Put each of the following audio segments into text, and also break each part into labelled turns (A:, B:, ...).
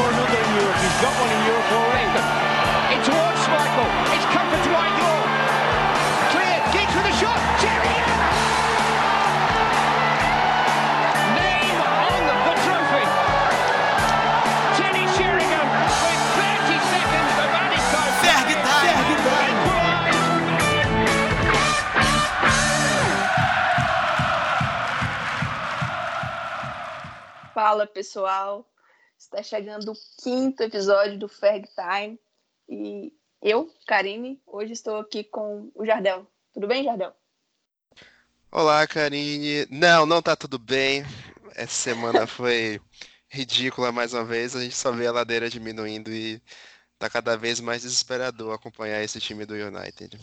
A: score another in Europe. He's got one in Europe already.
B: In towards Michael. It's comfort to Whitelaw. Clear. Giggs with a shot. Sheringham. Name on the trophy. Teddy Sheringham with 30 seconds of added time.
C: Ferg Time!
B: Equalised.
D: Fala pessoal, está chegando o quinto episódio do Ferg Time e eu, Karine, hoje estou aqui com o Jardel. Tudo bem, Jardel?
E: Olá, Karine. Não, não tá tudo bem. Essa semana foi ridícula mais uma vez. A gente só vê a ladeira diminuindo e tá cada vez mais desesperador acompanhar esse time do United.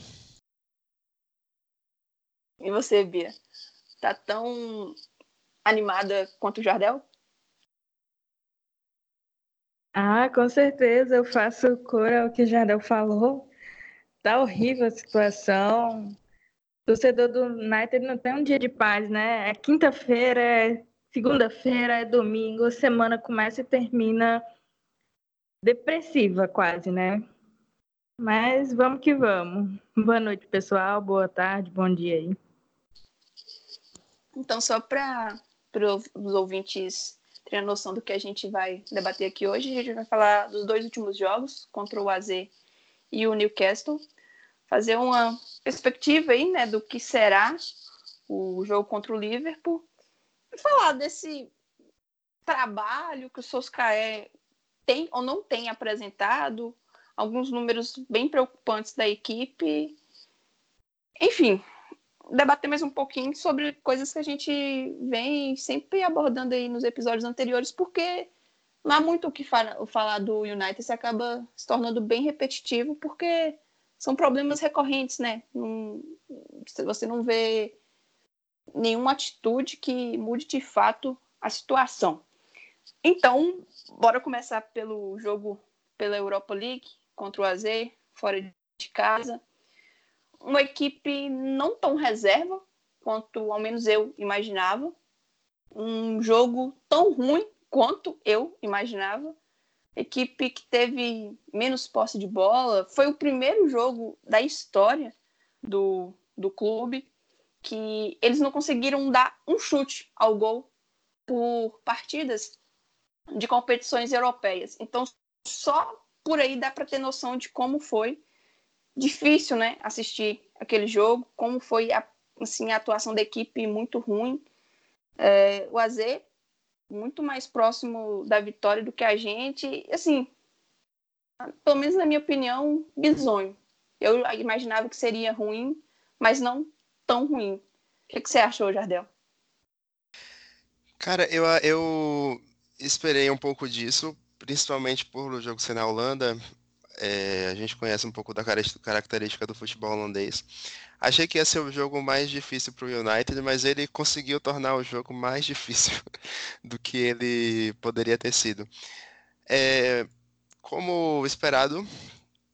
D: E você, Bia? Tá tão animada quanto o Jardel?
F: Ah, com certeza, eu faço cor ao que Jardel falou. Tá horrível a situação. Torcedor do United não tem um dia de paz, né? É quinta-feira, é segunda-feira, é domingo, a semana começa e termina depressiva quase, né? Mas vamos que vamos. Boa noite, pessoal. Boa tarde, bom dia aí.
D: Então, só para os ouvintes terem a noção do que a gente vai debater aqui hoje, a gente vai falar dos dois últimos jogos contra o AZ e o Newcastle, fazer uma perspectiva aí, né, do que será o jogo contra o Liverpool, e falar desse trabalho que o Solskjaer tem ou não tem apresentado, alguns números bem preocupantes da equipe, enfim, debater mais um pouquinho sobre coisas que a gente vem sempre abordando aí nos episódios anteriores, porque não há muito o que fa- falar do United, se acaba se tornando bem repetitivo, porque são problemas recorrentes, né? Não- você não vê nenhuma atitude que mude de fato a situação. Então, bora começar pelo jogo pela Europa League contra o AZ, fora de casa uma equipe não tão reserva quanto ao menos eu imaginava. Um jogo tão ruim quanto eu imaginava. Equipe que teve menos posse de bola. Foi o primeiro jogo da história do, do clube que eles não conseguiram dar um chute ao gol por partidas de competições europeias. Então, só por aí dá para ter noção de como foi difícil, né, assistir aquele jogo, como foi a, assim, a atuação da equipe muito ruim. É, o AZ muito mais próximo da vitória do que a gente, assim, pelo menos na minha opinião, bizonho. Eu imaginava que seria ruim, mas não tão ruim. O que, que você achou, Jardel?
E: Cara, eu, eu esperei um pouco disso, principalmente por o jogo ser na Holanda. É, a gente conhece um pouco da característica do futebol holandês. Achei que ia ser o jogo mais difícil para o United, mas ele conseguiu tornar o jogo mais difícil do que ele poderia ter sido. É, como esperado,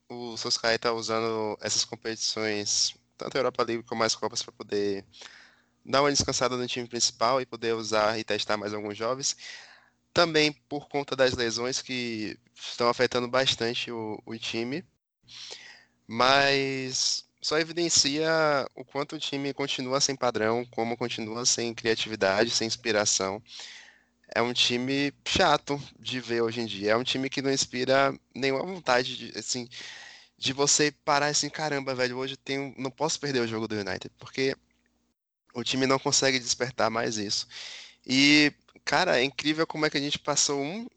E: o Solskjaer está usando essas competições, tanto a Europa League como as Copas, para poder dar uma descansada no time principal e poder usar e testar mais alguns jovens também por conta das lesões que estão afetando bastante o, o, time, mas só evidencia o quanto o time continua sem padrão, como continua sem criatividade, sem inspiração. É um time chato de ver hoje em dia. É um time que não inspira nenhuma vontade de, assim, de você parar assim, caramba, velho, hoje tenho, não posso perder o jogo do United, porque o time não consegue despertar mais isso. E cara, é incrível como é que a gente passou um,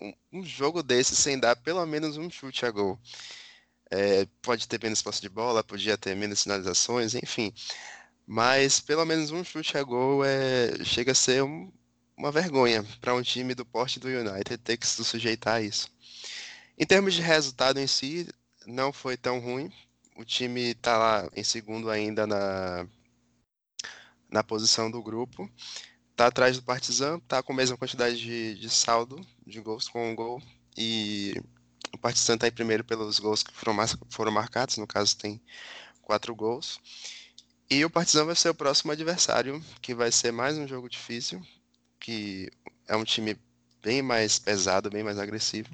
E: um, um jogo desse sem dar pelo menos um chute a gol. É, pode ter menos posse de bola, podia ter menos sinalizações, enfim. Mas pelo menos um chute a gol é, chega a ser um, uma vergonha para um time do porte do United ter que se sujeitar a isso. Em termos de resultado em si, não foi tão ruim. O time está lá em segundo ainda na, na posição do grupo tá atrás do Partizan, tá com a mesma quantidade de, de saldo de gols com um gol e o Partizan tá em primeiro pelos gols que foram, foram marcados, no caso tem quatro gols. E o Partizan vai ser o próximo adversário, que vai ser mais um jogo difícil, que é um time bem mais pesado, bem mais agressivo.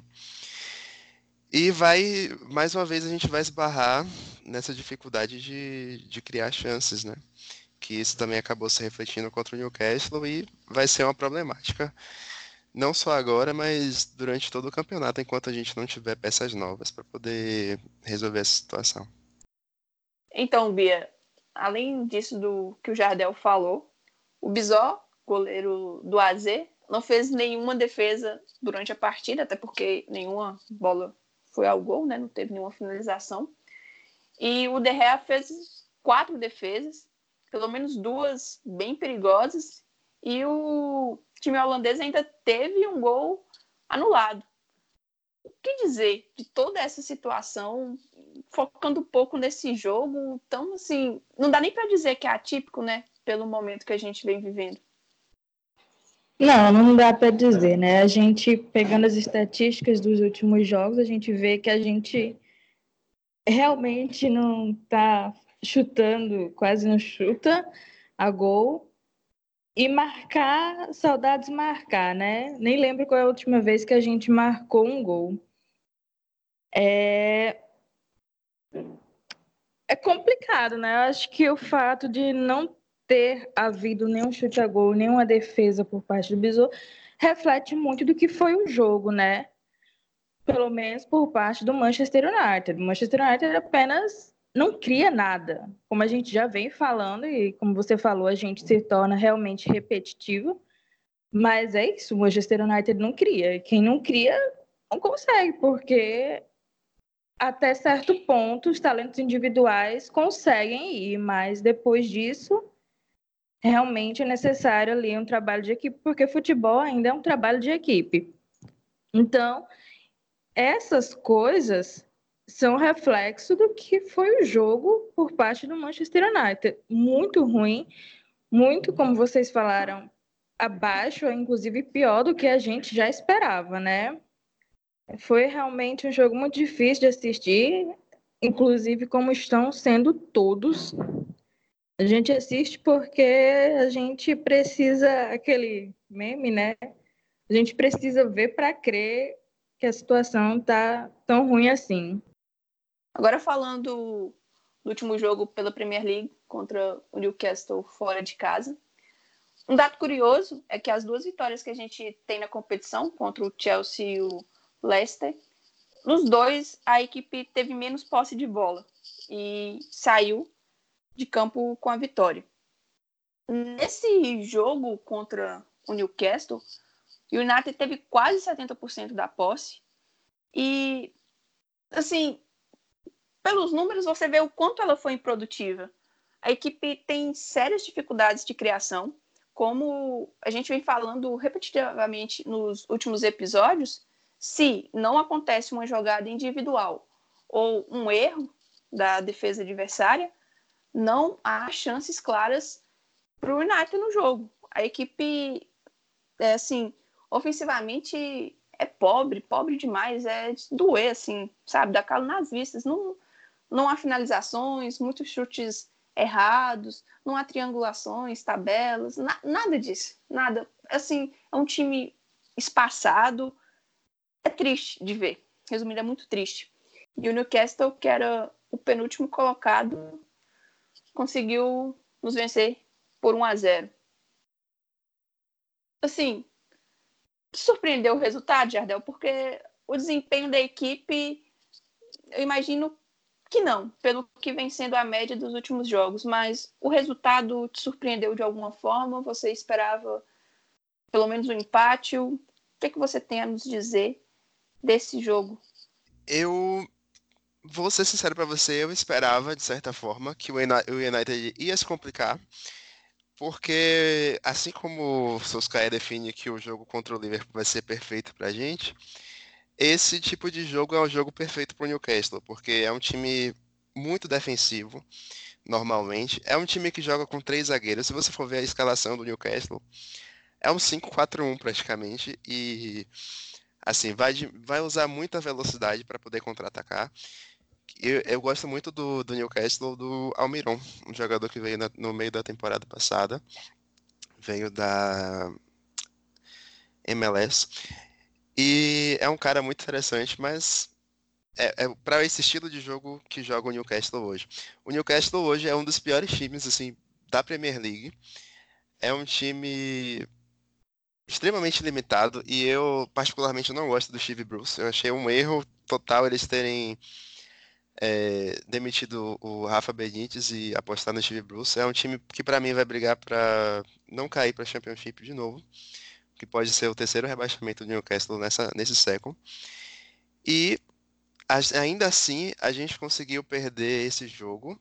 E: E vai, mais uma vez, a gente vai esbarrar nessa dificuldade de, de criar chances, né? Que isso também acabou se refletindo contra o Newcastle e vai ser uma problemática. Não só agora, mas durante todo o campeonato, enquanto a gente não tiver peças novas para poder resolver essa situação.
D: Então, Bia, além disso do que o Jardel falou, o Bizó, goleiro do AZ, não fez nenhuma defesa durante a partida, até porque nenhuma bola foi ao gol, né? Não teve nenhuma finalização. E o De Gea fez quatro defesas, pelo menos duas bem perigosas, e o time holandês ainda teve um gol anulado. O que dizer de toda essa situação, focando um pouco nesse jogo, tão assim, não dá nem para dizer que é atípico, né, pelo momento que a gente vem vivendo.
F: Não, não dá para dizer, né? A gente, pegando as estatísticas dos últimos jogos, a gente vê que a gente realmente não está chutando, quase não chuta a gol. E marcar, saudades marcar, né? Nem lembro qual é a última vez que a gente marcou um gol. É, é complicado, né? Eu acho que o fato de não ter havido nenhum chute a gol, nenhuma defesa por parte do Bisou, reflete muito do que foi o jogo, né? Pelo menos por parte do Manchester United. O Manchester United apenas não cria nada. Como a gente já vem falando, e como você falou, a gente se torna realmente repetitivo. Mas é isso, o Manchester United não cria. Quem não cria não consegue, porque até certo ponto os talentos individuais conseguem ir, mas depois disso realmente é necessário ali um trabalho de equipe, porque futebol ainda é um trabalho de equipe. Então, essas coisas são reflexo do que foi o jogo por parte do Manchester United. Muito ruim, muito, como vocês falaram, abaixo, inclusive pior do que a gente já esperava, né? Foi realmente um jogo muito difícil de assistir, inclusive como estão sendo todos a gente assiste porque a gente precisa, aquele meme, né? A gente precisa ver para crer que a situação tá tão ruim assim.
D: Agora falando do último jogo pela Premier League contra o Newcastle fora de casa. Um dado curioso é que as duas vitórias que a gente tem na competição contra o Chelsea e o Leicester, nos dois a equipe teve menos posse de bola e saiu de campo com a vitória. Nesse jogo contra o Newcastle, o United teve quase 70% da posse. E, assim, pelos números você vê o quanto ela foi improdutiva. A equipe tem sérias dificuldades de criação, como a gente vem falando repetitivamente nos últimos episódios. Se não acontece uma jogada individual ou um erro da defesa adversária, não há chances claras para o United no jogo. A equipe, é, assim, ofensivamente é pobre, pobre demais, é doer, assim, sabe? Dá calo nas vistas. Não, não há finalizações, muitos chutes errados, não há triangulações, tabelas, na, nada disso, nada. Assim, é um time espaçado, é triste de ver. Resumindo, é muito triste. E o Newcastle, que era o penúltimo colocado, conseguiu nos vencer por 1 a 0. Assim, surpreendeu o resultado, Jardel? Porque o desempenho da equipe, eu imagino que não, pelo que vem sendo a média dos últimos jogos, mas o resultado te surpreendeu de alguma forma? Você esperava pelo menos um empate? O que, é que você tem a nos dizer desse jogo?
E: Eu vou ser sincero para você, eu esperava, de certa forma, que o United ia se complicar, porque assim como o Solskjaer define que o jogo contra o Liverpool vai ser perfeito para a gente, esse tipo de jogo é um jogo perfeito para o Newcastle, porque é um time muito defensivo, normalmente. É um time que joga com três zagueiros. Se você for ver a escalação do Newcastle, é um 5-4-1 praticamente, e assim, vai, vai usar muita velocidade para poder contra-atacar. Eu, eu gosto muito do, do Newcastle, do Almiron, um jogador que veio na, no meio da temporada passada. Veio da MLS. E é um cara muito interessante, mas é, é para esse estilo de jogo que joga o Newcastle hoje. O Newcastle hoje é um dos piores times assim da Premier League. É um time extremamente limitado e eu particularmente não gosto do Steve Bruce. Eu achei um erro total eles terem é, demitido o Rafa Benítez e apostar no Steve Bruce. É um time que para mim vai brigar para não cair para Championship de novo, que pode ser o terceiro rebaixamento do Newcastle nessa, nesse século. E ainda assim a gente conseguiu perder esse jogo.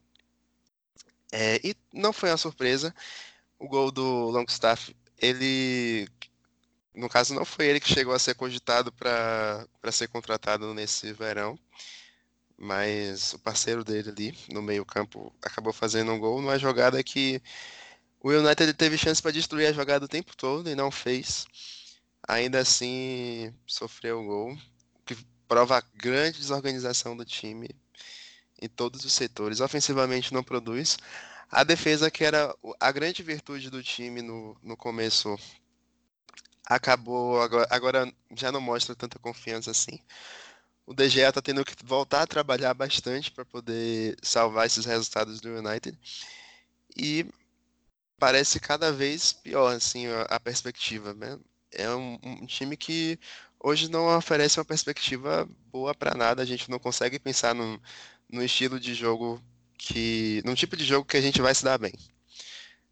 E: É, e não foi uma surpresa. O gol do Longstaff, ele no caso, não foi ele que chegou a ser cogitado para ser contratado nesse verão, mas o parceiro dele ali no meio-campo acabou fazendo um gol numa jogada que o United teve chance para destruir a jogada o tempo todo e não fez. Ainda assim, sofreu o gol, que prova a grande desorganização do time em todos os setores. Ofensivamente não produz. A defesa, que era a grande virtude do time no, no começo acabou agora, agora já não mostra tanta confiança assim. O DGA está tendo que voltar a trabalhar bastante para poder salvar esses resultados do United. E parece cada vez pior assim a, a perspectiva, né? É um, um, time que hoje não oferece uma perspectiva boa para nada. A gente não consegue pensar num, estilo de jogo que, num tipo de jogo que a gente vai se dar bem.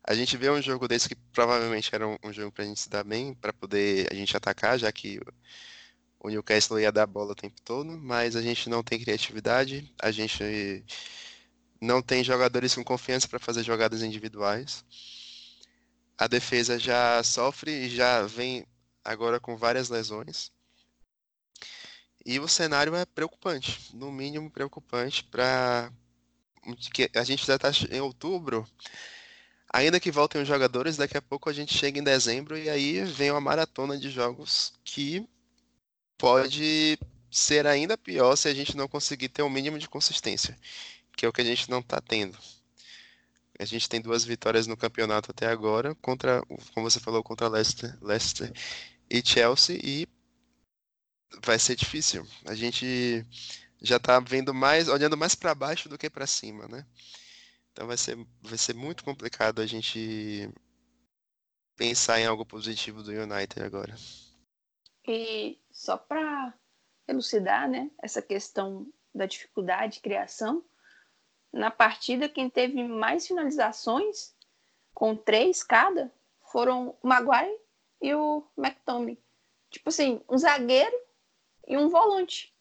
E: A gente vê um jogo desse que provavelmente era um, um jogo pra gente se dar bem, para poder a gente atacar, já que o Newcastle ia dar a bola o tempo todo, mas a gente não tem criatividade, a gente não tem jogadores com confiança para fazer jogadas individuais. A defesa já sofre e já vem agora com várias lesões. E o cenário é preocupante, no mínimo preocupante para a gente já está em outubro Ainda que voltem os jogadores, daqui a pouco a gente chega em dezembro e aí vem uma maratona de jogos que pode ser ainda pior se a gente não conseguir ter um mínimo de consistência, que é o que a gente não está tendo. A gente tem duas vitórias no campeonato até agora, contra, como você falou, contra Leicester, Leicester e Chelsea, e vai ser difícil. A gente já está vendo mais, olhando mais para baixo do que para cima, né? Então vai ser, vai ser muito complicado a gente pensar em algo positivo do United agora.
D: E só para elucidar, né, essa questão da dificuldade de criação, na partida quem teve mais finalizações, com três cada, foram o Maguire e o McTominay. Tipo assim, um zagueiro e um volante.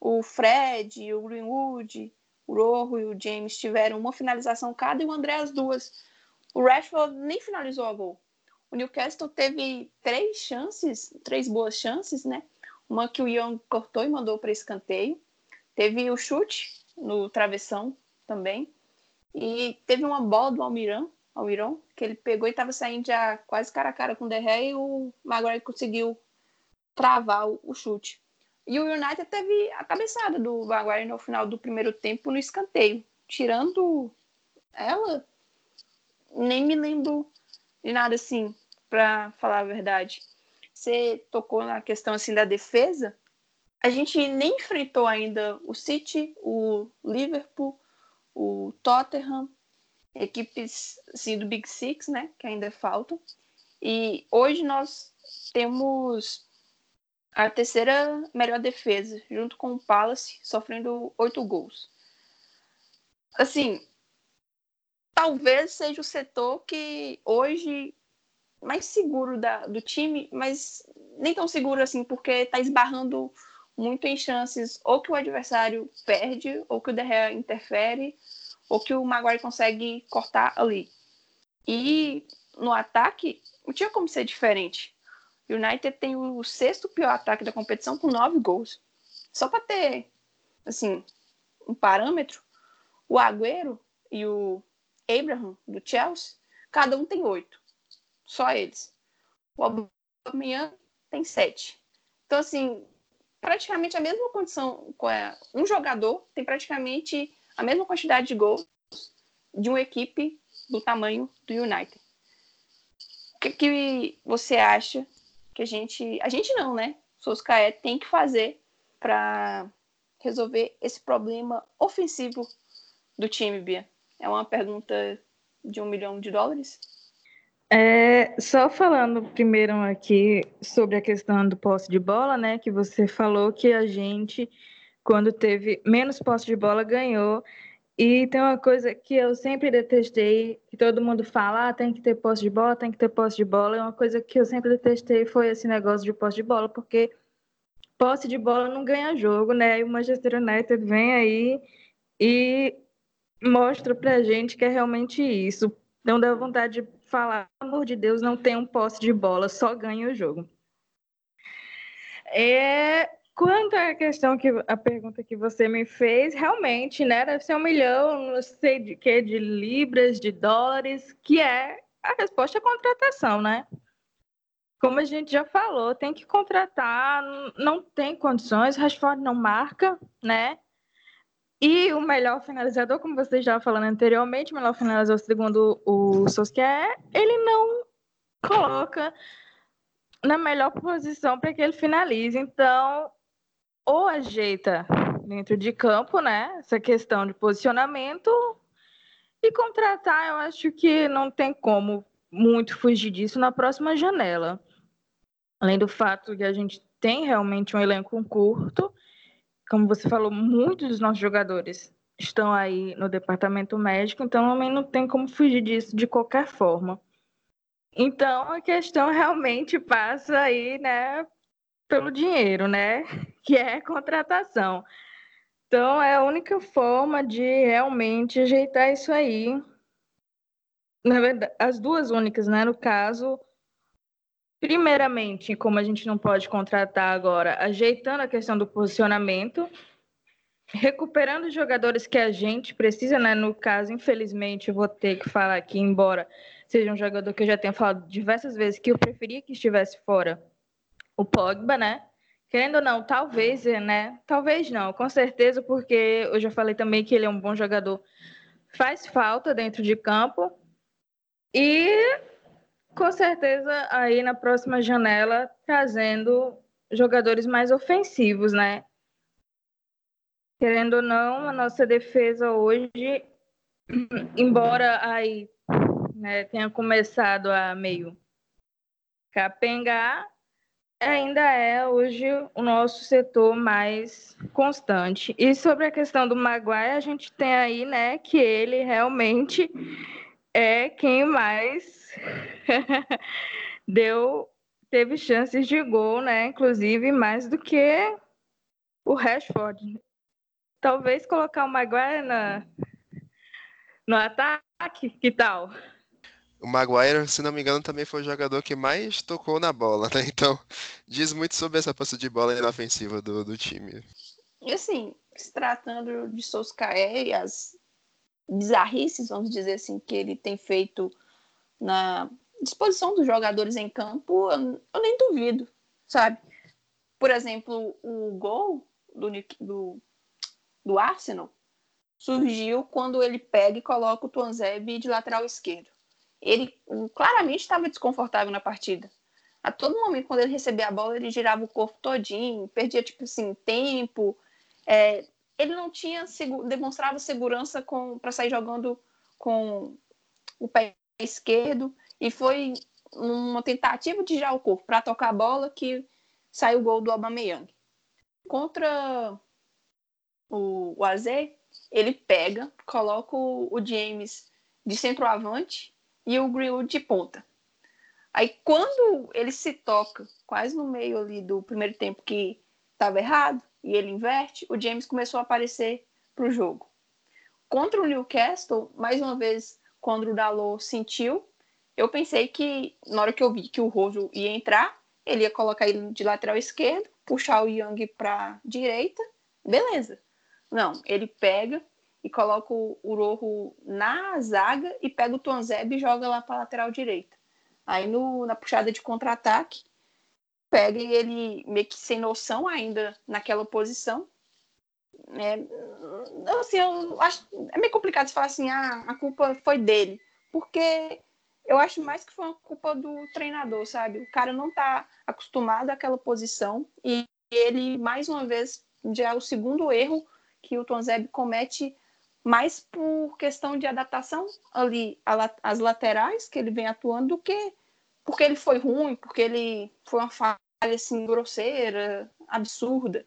D: O Fred, o Greenwood, o Rojo e o James tiveram uma finalização cada e o André as duas. O Rashford nem finalizou a gol. O Newcastle teve três chances, três boas chances, né? Uma que o Young cortou e mandou para escanteio. Teve o chute no travessão também. E teve uma bola do Almiron, Almiron que ele pegou e estava saindo já quase cara a cara com o Derré e o Maguire conseguiu travar o, o chute. E o United teve a cabeçada do Maguire no final do primeiro tempo no escanteio. Tirando ela, nem me lembro de nada assim, para falar a verdade. Você tocou na questão assim da defesa. A gente nem enfrentou ainda o City, o Liverpool, o Tottenham, equipes assim, do Big Six, né, que ainda faltam. E hoje nós temos a terceira melhor defesa, junto com o Palace, sofrendo oito gols. Assim, talvez seja o setor que hoje mais seguro da, do time, mas nem tão seguro assim, porque está esbarrando muito em chances ou que o adversário perde, ou que o Derrea interfere, ou que o Maguire consegue cortar ali. E no ataque, não tinha como ser diferente. O United tem o sexto pior ataque da competição com nove gols. Só para ter, assim, um parâmetro, o Agüero e o Abraham do Chelsea, cada um tem oito. Só eles. O Aubameyang tem sete. Então, assim, praticamente a mesma condição. Um jogador tem praticamente a mesma quantidade de gols de uma equipe do tamanho do United. O que, que você acha que a gente. A gente não, né? Soscaé tem que fazer para resolver esse problema ofensivo do time, Bia? É uma pergunta de um milhão de dólares?
F: É, só falando primeiro aqui sobre a questão do posse de bola, né? Que você falou que a gente, quando teve menos posse de bola, ganhou. E tem uma coisa que eu sempre detestei, que todo mundo fala, ah, tem que ter posse de bola, tem que ter posse de bola. E uma coisa que eu sempre detestei foi esse negócio de posse de bola, porque posse de bola não ganha jogo, né? E o Manchester United vem aí e mostra pra gente que é realmente isso. Não dá vontade de falar, pelo amor de Deus, não tem um posse de bola, só ganha o jogo. É, quanto à questão que a pergunta que você me fez, realmente, né, deve ser um milhão, não sei de que, de libras, de dólares, que é a resposta à contratação, né? Como a gente já falou, tem que contratar, não tem condições, Rashford não marca, né? E o melhor finalizador, como você já falando anteriormente, o melhor finalizador segundo o Solskjaer, ele não coloca na melhor posição para que ele finalize. Então, ou ajeita dentro de campo, né? Essa questão de posicionamento e contratar, eu acho que não tem como muito fugir disso na próxima janela. Além do fato que a gente tem realmente um elenco curto como você falou, muitos dos nossos jogadores estão aí no departamento médico, então também não tem como fugir disso de qualquer forma. Então a questão realmente passa aí, né, pelo dinheiro, né, que é contratação. Então é a única forma de realmente ajeitar isso aí. Na verdade, as duas únicas, né, no caso, Primeiramente, como a gente não pode contratar agora, ajeitando a questão do posicionamento, recuperando jogadores que a gente precisa, né? No caso, infelizmente, eu vou ter que falar aqui, embora seja um jogador que eu já tenho falado diversas vezes que eu preferia que estivesse fora, o Pogba, né? Querendo ou não, talvez, né? Talvez não, com certeza, porque eu já falei também que ele é um bom jogador. Faz falta dentro de campo. E com certeza aí na próxima janela trazendo jogadores mais ofensivos, né? Querendo ou não, a nossa defesa hoje, embora aí né, tenha começado a meio capengar, ainda é hoje o nosso setor mais constante. E sobre a questão do Maguire, a gente tem aí, né, que ele realmente é quem mais deu teve chances de gol, né? Inclusive mais do que o Rashford. Talvez colocar o Maguire na, no ataque, que tal?
E: O Maguire, se não me engano, também foi o jogador que mais tocou na bola, né? Então, diz muito sobre essa posse de bola inofensiva do, do time.
D: E assim, se tratando de Solskjaer e as bizarrices, vamos dizer assim, que ele tem feito na disposição dos jogadores em campo, eu, eu nem duvido, sabe? Por exemplo, o gol do, do, do Arsenal surgiu quando ele pega e coloca o Tuanzebe de lateral esquerdo. Ele claramente estava desconfortável na partida. A todo momento, quando ele recebia a bola, ele girava o corpo todinho, perdia, tipo assim, tempo. É, ele não tinha demonstrava segurança para sair jogando com o pé esquerdo e foi uma tentativa de girar o corpo para tocar a bola que saiu o gol do Aubameyang. Contra o, o Azé, ele pega, coloca o, o James de centroavante e o Greenwood de ponta. Aí quando ele se toca, quase no meio ali do primeiro tempo que estava errado, e ele inverte, o James começou a aparecer para o jogo. Contra o Newcastle, mais uma vez, quando o Dalot sentiu, eu pensei que, na hora que eu vi que o Rojo ia entrar, ele ia colocar ele de lateral esquerdo, puxar o Young para direita, beleza. Não, ele pega e coloca o Rojo na zaga e pega o Tonzeb e joga lá para lateral direita. Aí no, na puxada de contra-ataque, pega e ele meio que sem noção ainda naquela posição. É, assim, eu acho, é meio complicado de falar assim, ah, a culpa foi dele, porque eu acho mais que foi uma culpa do treinador, sabe? O cara não tá acostumado àquela posição e ele, mais uma vez, já é o segundo erro que o Tonzeb comete mais por questão de adaptação ali às laterais que ele vem atuando do que porque ele foi ruim, porque ele foi uma falha assim grosseira, absurda.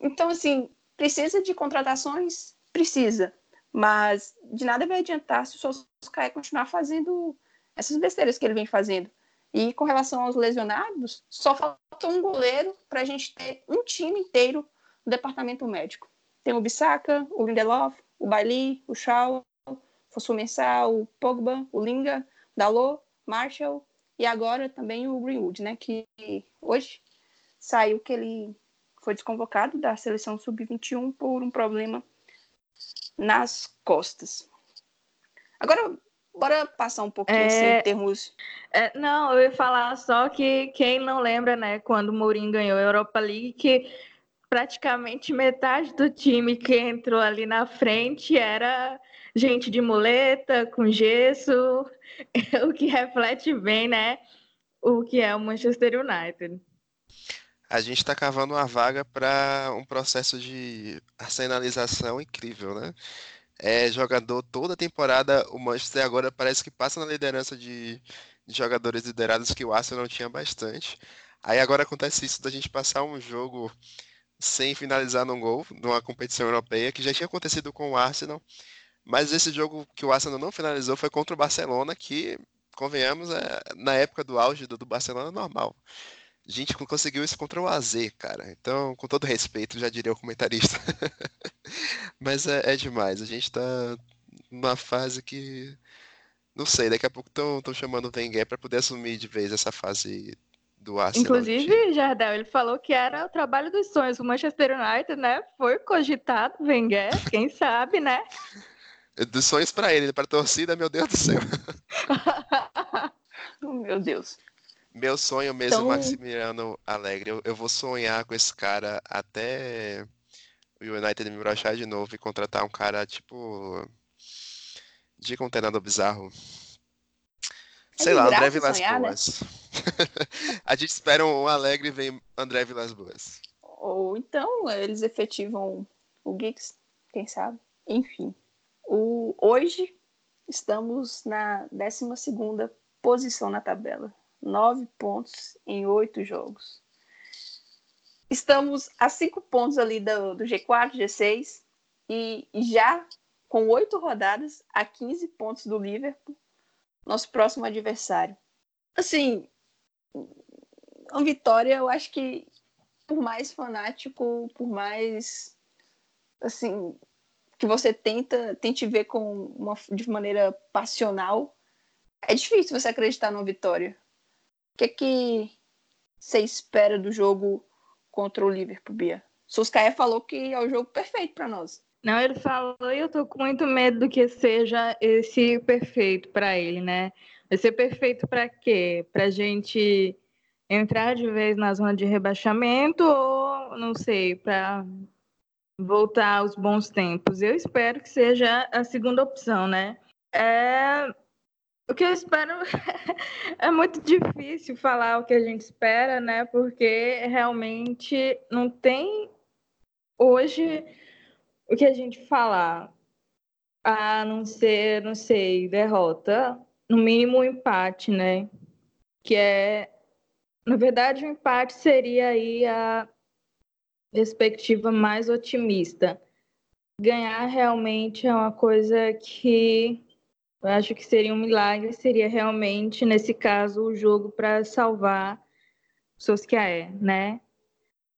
D: Então assim, precisa de contratações, precisa, mas de nada vai adiantar se o Solskjaer continuar fazendo essas besteiras que ele vem fazendo. E com relação aos lesionados, só falta um goleiro para a gente ter um time inteiro no departamento médico. Tem o Bissaka, o Lindelof, o Bailey, o Shaw, o Fosu Mensah, o Pogba, o Linga, Dalot, Marshall e agora também o Greenwood, né? Que hoje saiu que ele foi desconvocado da seleção sub-21 por um problema nas costas. Agora, bora passar um pouquinho é... assim, em termos.
F: É, não, eu ia falar só que quem não lembra, né, quando o Mourinho ganhou a Europa League, que praticamente metade do time que entrou ali na frente era gente de muleta, com gesso, o que reflete bem, né, o que é o Manchester United.
E: A gente está cavando uma vaga para um processo de arsenalização incrível, né? É jogador toda temporada, o Manchester agora parece que passa na liderança de, de jogadores liderados que o Arsenal tinha bastante. Aí agora acontece isso da gente passar um jogo sem finalizar num gol numa competição europeia, que já tinha acontecido com o Arsenal. Mas esse jogo que o Arsenal não finalizou foi contra o Barcelona, que, convenhamos, é, na época do auge do, do Barcelona, normal. A gente conseguiu isso contra o AZ, cara. Então, com todo respeito, já diria o comentarista. Mas é, é, demais. A gente tá numa fase que. Não sei, daqui a pouco estão chamando o Wenger para poder assumir de vez essa fase do Arsenal.
F: Inclusive, Jardel, ele falou que era o trabalho dos sonhos. O Manchester United, né? Foi cogitado, Wenger, quem sabe, né?
E: Dos sonhos para ele, para torcida, meu Deus do céu.
D: oh, meu Deus.
E: Meu sonho mesmo, então... Maximiliano Alegre. Eu, eu, vou sonhar com esse cara até o United me brochar de novo e contratar um cara tipo. Diga um treinador bizarro. É Sei lá, André Vilas sonhar, né? Boas. Né? a gente espera um alegre e vem André Vilas Boas.
D: Ou então eles efetivam o Geeks, quem sabe? Enfim. O, hoje estamos na 12 posição na tabela. Nove pontos em oito jogos. Estamos a cinco pontos ali do, do G4, G6 e já com oito rodadas a 15 pontos do Liverpool, nosso próximo adversário. Assim, uma vitória, eu acho que por mais fanático, por mais assim que você tenta tente ver com uma de maneira passional, é difícil você acreditar numa vitória. O que é que você espera do jogo contra o Liverpool, Bia? Suscaia falou que é o jogo perfeito para nós.
F: Não, ele falou e eu tô com muito medo do que seja esse perfeito para ele, né? Vai ser perfeito para quê? Para gente entrar de vez na zona de rebaixamento ou, não sei, para voltar aos bons tempos? Eu espero que seja a segunda opção, né? É... O que eu espero é muito difícil falar o que a gente espera, né? Porque realmente não tem hoje o que a gente falar a não ser, não sei, derrota, no mínimo um empate, né? Que é na verdade, o empate seria aí a perspectiva mais otimista. Ganhar realmente é uma coisa que eu acho que seria um milagre, seria realmente, nesse caso, o jogo para salvar Soscaé, né?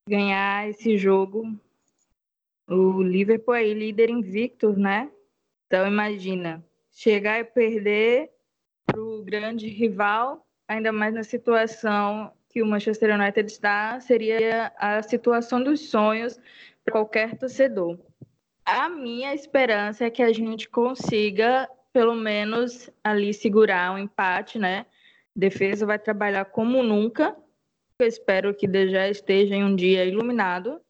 F: Ganhar esse jogo. O Liverpool aí líder invicto, né? Então imagina, chegar e perder para o grande rival, ainda mais na situação que o Manchester United está seria a situação dos sonhos para qualquer torcedor. A minha esperança é que a gente consiga, pelo menos, ali segurar um empate, né? defesa vai trabalhar como nunca. Eu espero que já esteja em um dia iluminado.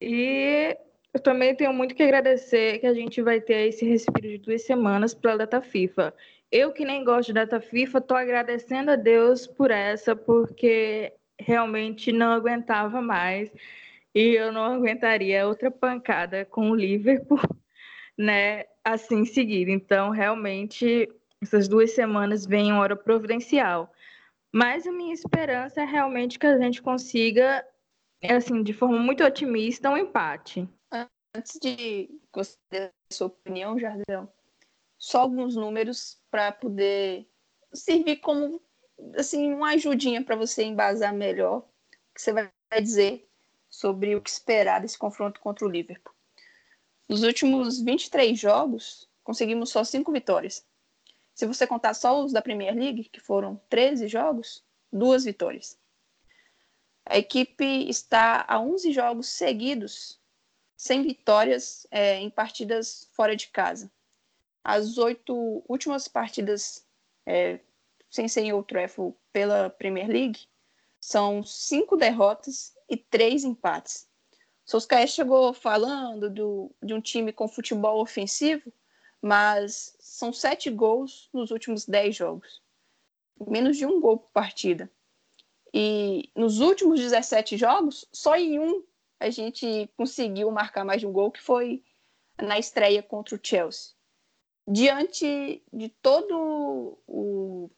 F: E Eu também tenho muito que agradecer que a gente vai ter esse respiro de duas semanas para a data FIFA. Eu que nem gosto data FIFA, estou agradecendo a Deus por essa, porque realmente não aguentava mais e eu não aguentaria outra pancada com o Liverpool, né, assim seguida. Então, realmente, essas duas semanas vem em hora providencial. Mas a minha esperança é realmente que a gente consiga, assim, de forma muito otimista, um empate.
D: Antes de você dar sua opinião, Jardel, só alguns números para poder servir como assim uma ajudinha para você embasar melhor o que você vai dizer sobre o que esperar desse confronto contra o Liverpool. Nos últimos 23 jogos, conseguimos só 5 vitórias. Se você contar só os da Premier League, que foram 13 jogos, duas vitórias. A equipe está a 11 jogos seguidos sem vitórias é, em partidas fora de casa. As oito últimas partidas é, sem ser o Treffel pela Premier League são cinco derrotas e três empates. Solskjaer chegou falando do, de um time com futebol ofensivo, mas são sete gols nos últimos dez jogos. Menos de um gol por partida. E nos últimos 17 jogos, só em um a gente conseguiu marcar mais de um gol, que foi na estreia contra o Chelsea. Diante de todo o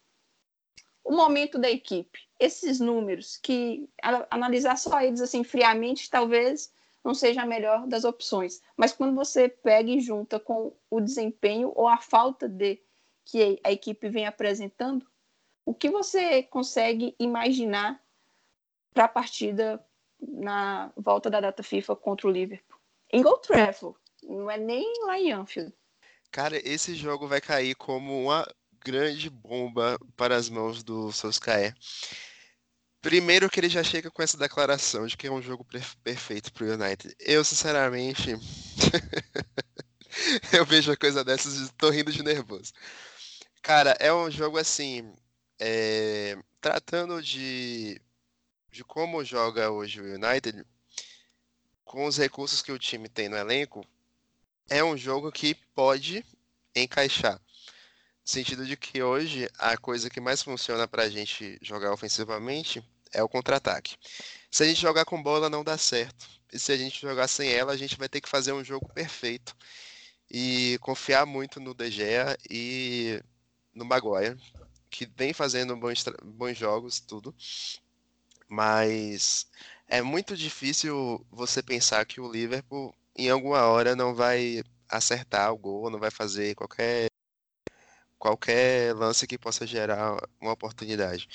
D: o momento da equipe, esses números, que analisar só eles assim friamente talvez não seja a melhor das opções, mas quando você pega e junta com o desempenho ou a falta de que a equipe vem apresentando, o que você consegue imaginar para a partida na volta da data FIFA contra o Liverpool? Em Gold Travel, não é nem lá em Anfield.
E: Cara, esse jogo vai cair como uma grande bomba para as mãos do Solskjaer. Primeiro que ele já chega com essa declaração de que é um jogo perfeito para o United. Eu, sinceramente, eu vejo a coisa dessas e estou rindo de nervoso. Cara, é um jogo assim, é... tratando de, de como joga hoje o United, com os recursos que o time tem no elenco, é um jogo que pode encaixar. No sentido de que hoje a coisa que mais funciona para a gente jogar ofensivamente é o contra-ataque. Se a gente jogar com bola, não dá certo. E se a gente jogar sem ela, a gente vai ter que fazer um jogo perfeito. E confiar muito no De Gea e no Maguire, que vem fazendo bons, bons jogos, tudo. Mas é muito difícil você pensar que o Liverpool, em alguma hora, não vai acertar o gol, não vai fazer qualquer qualquer lance que possa gerar uma oportunidade.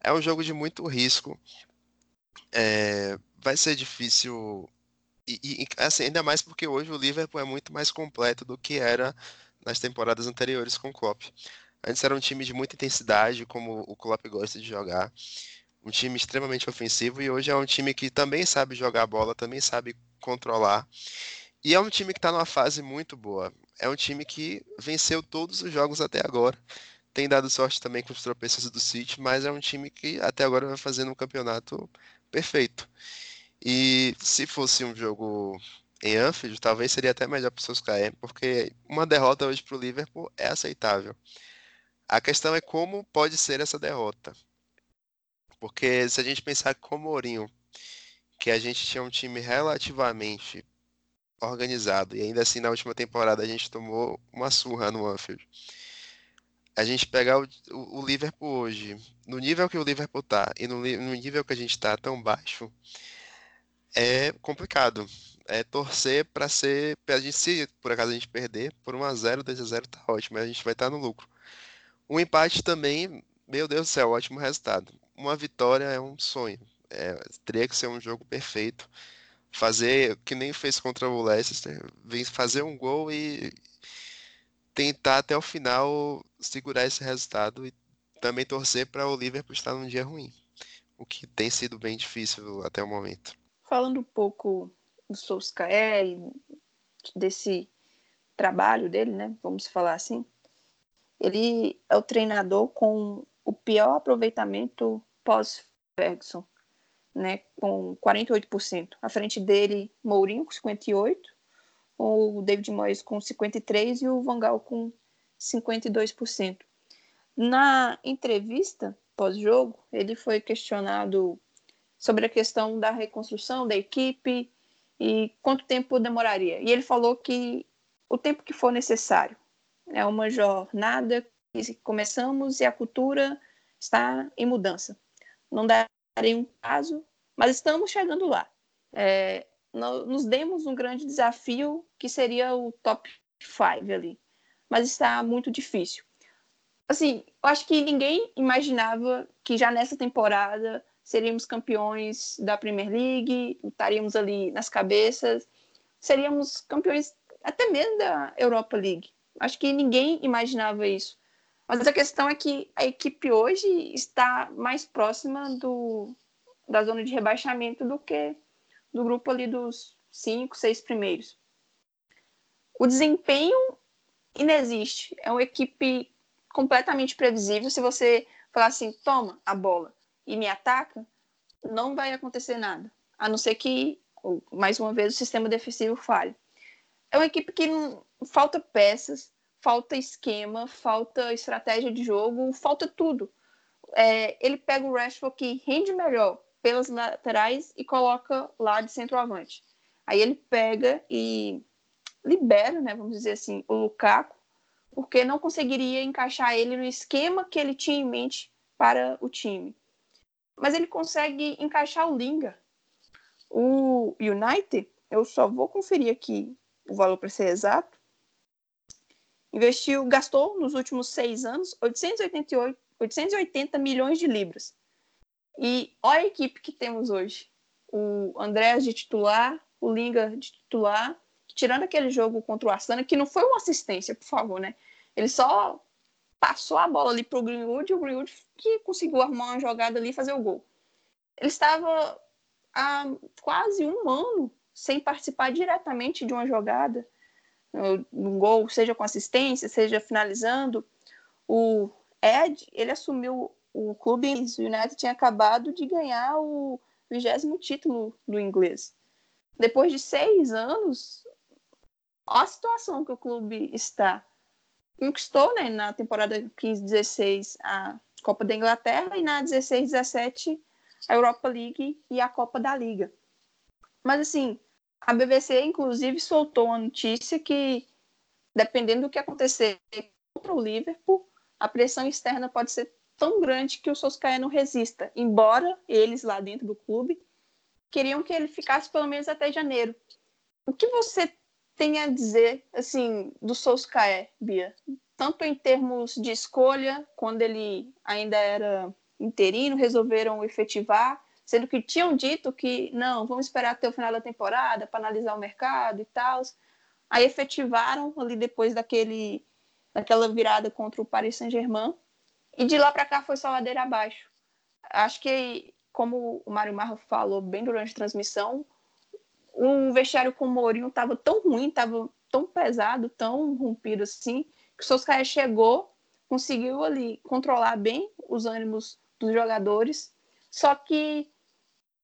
E: É um jogo de muito risco. É, vai ser difícil. E, e, assim, ainda mais porque hoje o Liverpool é muito mais completo do que era nas temporadas anteriores com o Klopp. Antes era um time de muita intensidade, como o Klopp gosta de jogar. Um time extremamente ofensivo e hoje é um time que também sabe jogar bola, também sabe controlar. E é um time que está numa fase muito boa é um time que venceu todos os jogos até agora. Tem dado sorte também com os tropeços do City, mas é um time que até agora vai fazendo um campeonato perfeito. E se fosse um jogo em Anfield, talvez seria até melhor para os cair, porque uma derrota hoje para o Liverpool é aceitável. A questão é como pode ser essa derrota. Porque se a gente pensar como Mourinho, que a gente tinha um time relativamente organizado. E ainda assim, na última temporada, a gente tomou uma surra no Anfield. A gente pegar o, o, Liverpool hoje, no nível que o Liverpool tá e no, no nível que a gente tá tão baixo, é complicado. É torcer para ser. Pra gente, se por acaso a gente perder, por 1x0, 2x0 tá ótimo, a gente vai estar tá no lucro. Um empate também, meu Deus do céu, ótimo resultado. Uma vitória é um sonho. É, teria que ser um jogo perfeito fazer que nem fez contra o Leicester, fazer um gol e tentar até o final segurar esse resultado e também torcer para o Liverpool estar num dia ruim, o que tem sido bem difícil até o momento.
D: Falando um pouco do Solskjaer e desse trabalho dele, né, vamos falar assim, ele é o treinador com o pior aproveitamento pós-Ferguson né, com 48%. À frente dele, Mourinho com 58%, o David Moyes com 53% e o Vangal com 52%. Na entrevista pós-jogo, ele foi questionado sobre a questão da reconstrução da equipe e quanto tempo demoraria. E ele falou que o tempo que for necessário. É uma jornada que começamos e a cultura está em mudança. Não darei um prazo, mas estamos chegando lá. É, nos demos um grande desafio que seria o top 5 ali, mas está muito difícil. Assim, eu acho que ninguém imaginava que já nessa temporada seríamos campeões da Premier League, estaríamos ali nas cabeças, seríamos campeões até mesmo da Europa League. Acho que ninguém imaginava isso. Mas a questão é que a equipe hoje está mais próxima do, da zona de rebaixamento do que do grupo ali dos cinco, seis primeiros. O desempenho inexiste. É uma equipe completamente previsível. Se você falar assim, toma a bola e me ataca, não vai acontecer nada. A não ser que, mais uma vez, o sistema defensivo falhe. É uma equipe que não, falta peças, falta esquema, falta estratégia de jogo, falta tudo. É, ele pega o Rashford que rende melhor pelas laterais e coloca lá de centroavante. Aí ele pega e libera, né, vamos dizer assim, o Lukaku, porque não conseguiria encaixar ele no esquema que ele tinha em mente para o time. Mas ele consegue encaixar o Linga. O United, eu só vou conferir aqui o valor para ser exato, investiu, gastou nos últimos seis anos 888, 880 milhões de libras. E olha a equipe que temos hoje. O André de titular, o Linga de titular, tirando aquele jogo contra o Arsenal, que não foi uma assistência, por favor, né? Ele só passou a bola ali pro Greenwood e o Greenwood que conseguiu arrumar uma jogada ali e fazer o gol. Ele estava há quase um ano sem participar diretamente de uma jogada um gol, seja com assistência, seja finalizando. O Ed, ele assumiu o clube, o United tinha acabado de ganhar o vigésimo título do inglês. Depois de seis anos, olha a situação que o clube está. Conquistou né, na temporada 15-16 a Copa da Inglaterra e na 16-17 a Europa League e a Copa da Liga. Mas assim, a BBC, inclusive, soltou a notícia que, dependendo do que acontecer contra o Liverpool, a pressão externa pode ser tão grande que o Solskjaer não resista, embora eles lá dentro do clube queriam que ele ficasse pelo menos até janeiro. O que você tem a dizer assim do Solskjaer, Bia? Tanto em termos de escolha, quando ele ainda era interino, resolveram efetivar, sendo que tinham dito que não, vamos esperar até o final da temporada para analisar o mercado e tal. Aí efetivaram ali depois daquele daquela virada contra o Paris Saint-Germain e de lá para cá foi só ladeira abaixo. Acho que como o Mário Marro falou bem durante a transmissão, o vestiário com o Mourinho estava tão ruim, estava tão pesado, tão rompido assim, que o Solskjaer chegou, conseguiu ali controlar bem os ânimos dos jogadores, só que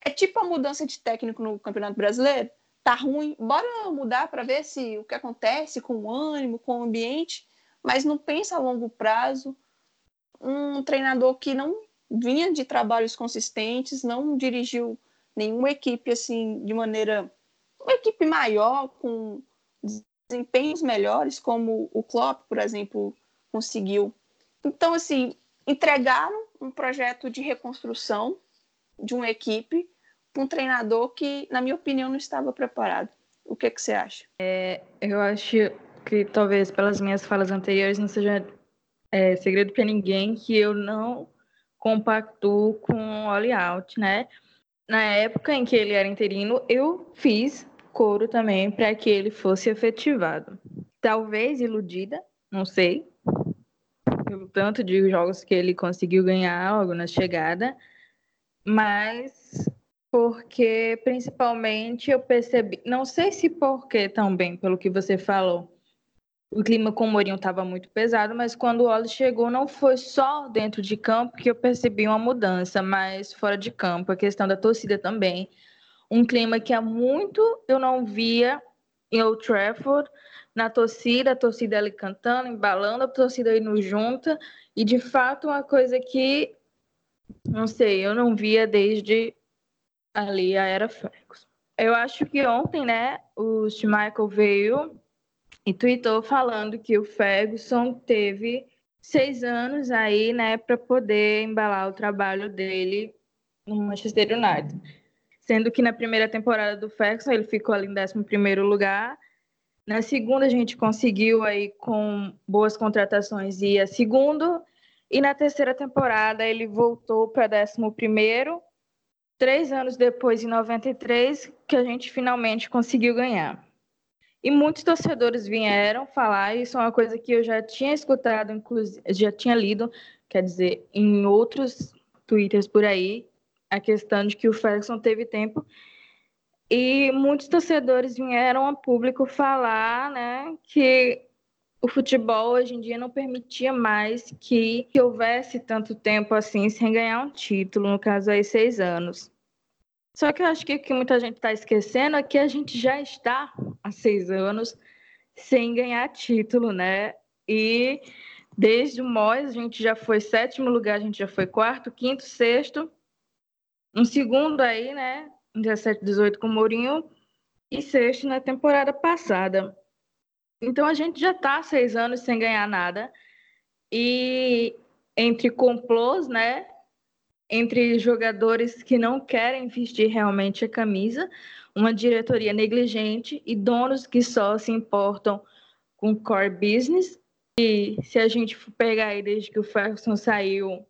D: é tipo a mudança de técnico no Campeonato Brasileiro. Tá ruim, bora mudar para ver se o que acontece com o ânimo, com o ambiente, mas não pensa a longo prazo. Um treinador que não vinha de trabalhos consistentes, não dirigiu nenhuma equipe assim de maneira uma equipe maior com desempenhos melhores, como o Klopp, por exemplo, conseguiu. Então, assim, entregaram um projeto de reconstrução de uma equipe um treinador que, na minha opinião, não estava preparado. O que, que você acha?
F: É, eu acho que talvez pelas minhas falas anteriores não seja é, segredo para ninguém que eu não compactuo com o All Out, né? Na época em que ele era interino, eu fiz coro também para que ele fosse efetivado. Talvez iludida, não sei, pelo tanto de jogos que ele conseguiu ganhar logo na chegada, mas porque principalmente eu percebi, não sei se porque também, pelo que você falou, o clima com o Mourinho estava muito pesado, mas quando o Oli chegou, não foi só dentro de campo que eu percebi uma mudança, mas fora de campo, a questão da torcida também. Um clima que há muito eu não via em Old Trafford, na torcida, a torcida ali cantando, embalando, a torcida indo junta, e de fato uma coisa que, não sei, eu não via desde ali a era Ferguson. Eu acho que ontem, né, o Schmeichel veio e tweetou falando que o Ferguson teve seis anos aí, né, para poder embalar o trabalho dele no Manchester United. Sendo que na primeira temporada do Ferguson ele ficou ali em 11 lugar. Na segunda a gente conseguiu aí com boas contratações ir a segundo. E na terceira temporada ele voltou para 11 Três anos depois, em 93, que a gente finalmente conseguiu ganhar. E muitos torcedores vieram falar, isso é uma coisa que eu já tinha escutado, inclusive, já tinha lido, quer dizer, em outros twitters por aí, a questão de que o Ferguson teve tempo. E muitos torcedores vieram a público falar, né, que o futebol hoje em dia não permitia mais que, que houvesse tanto tempo assim sem ganhar um título, no caso aí seis anos. Só que eu acho que o que muita gente está esquecendo é que a gente já está há seis anos sem ganhar título, né? E desde o Mois a gente já foi sétimo lugar, a gente já foi quarto, quinto, sexto. Um segundo aí, né? 17, 18 com o Mourinho e sexto na temporada passada. Então a gente já está seis anos sem ganhar nada. E entre complôs, né? entre jogadores que não querem vestir realmente a camisa, uma diretoria negligente e donos que só se importam com core business. E se a gente pegar aí desde que o Ferguson saiu,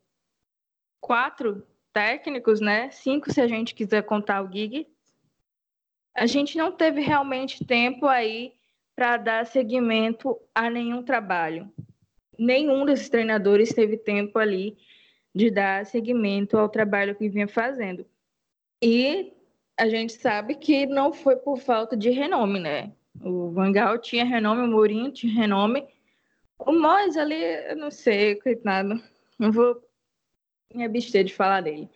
F: quatro técnicos, né? Cinco se a gente quiser contar o Gig. A gente não teve realmente tempo aí para dar seguimento a nenhum trabalho. Nenhum desses treinadores teve tempo ali de dar seguimento ao trabalho que vinha fazendo. E a gente sabe que não foi por falta de renome, né? O Vangal tinha renome, o Mourinho tinha renome. O Mois ali, eu não sei, coitado. Não vou me abster de falar dele.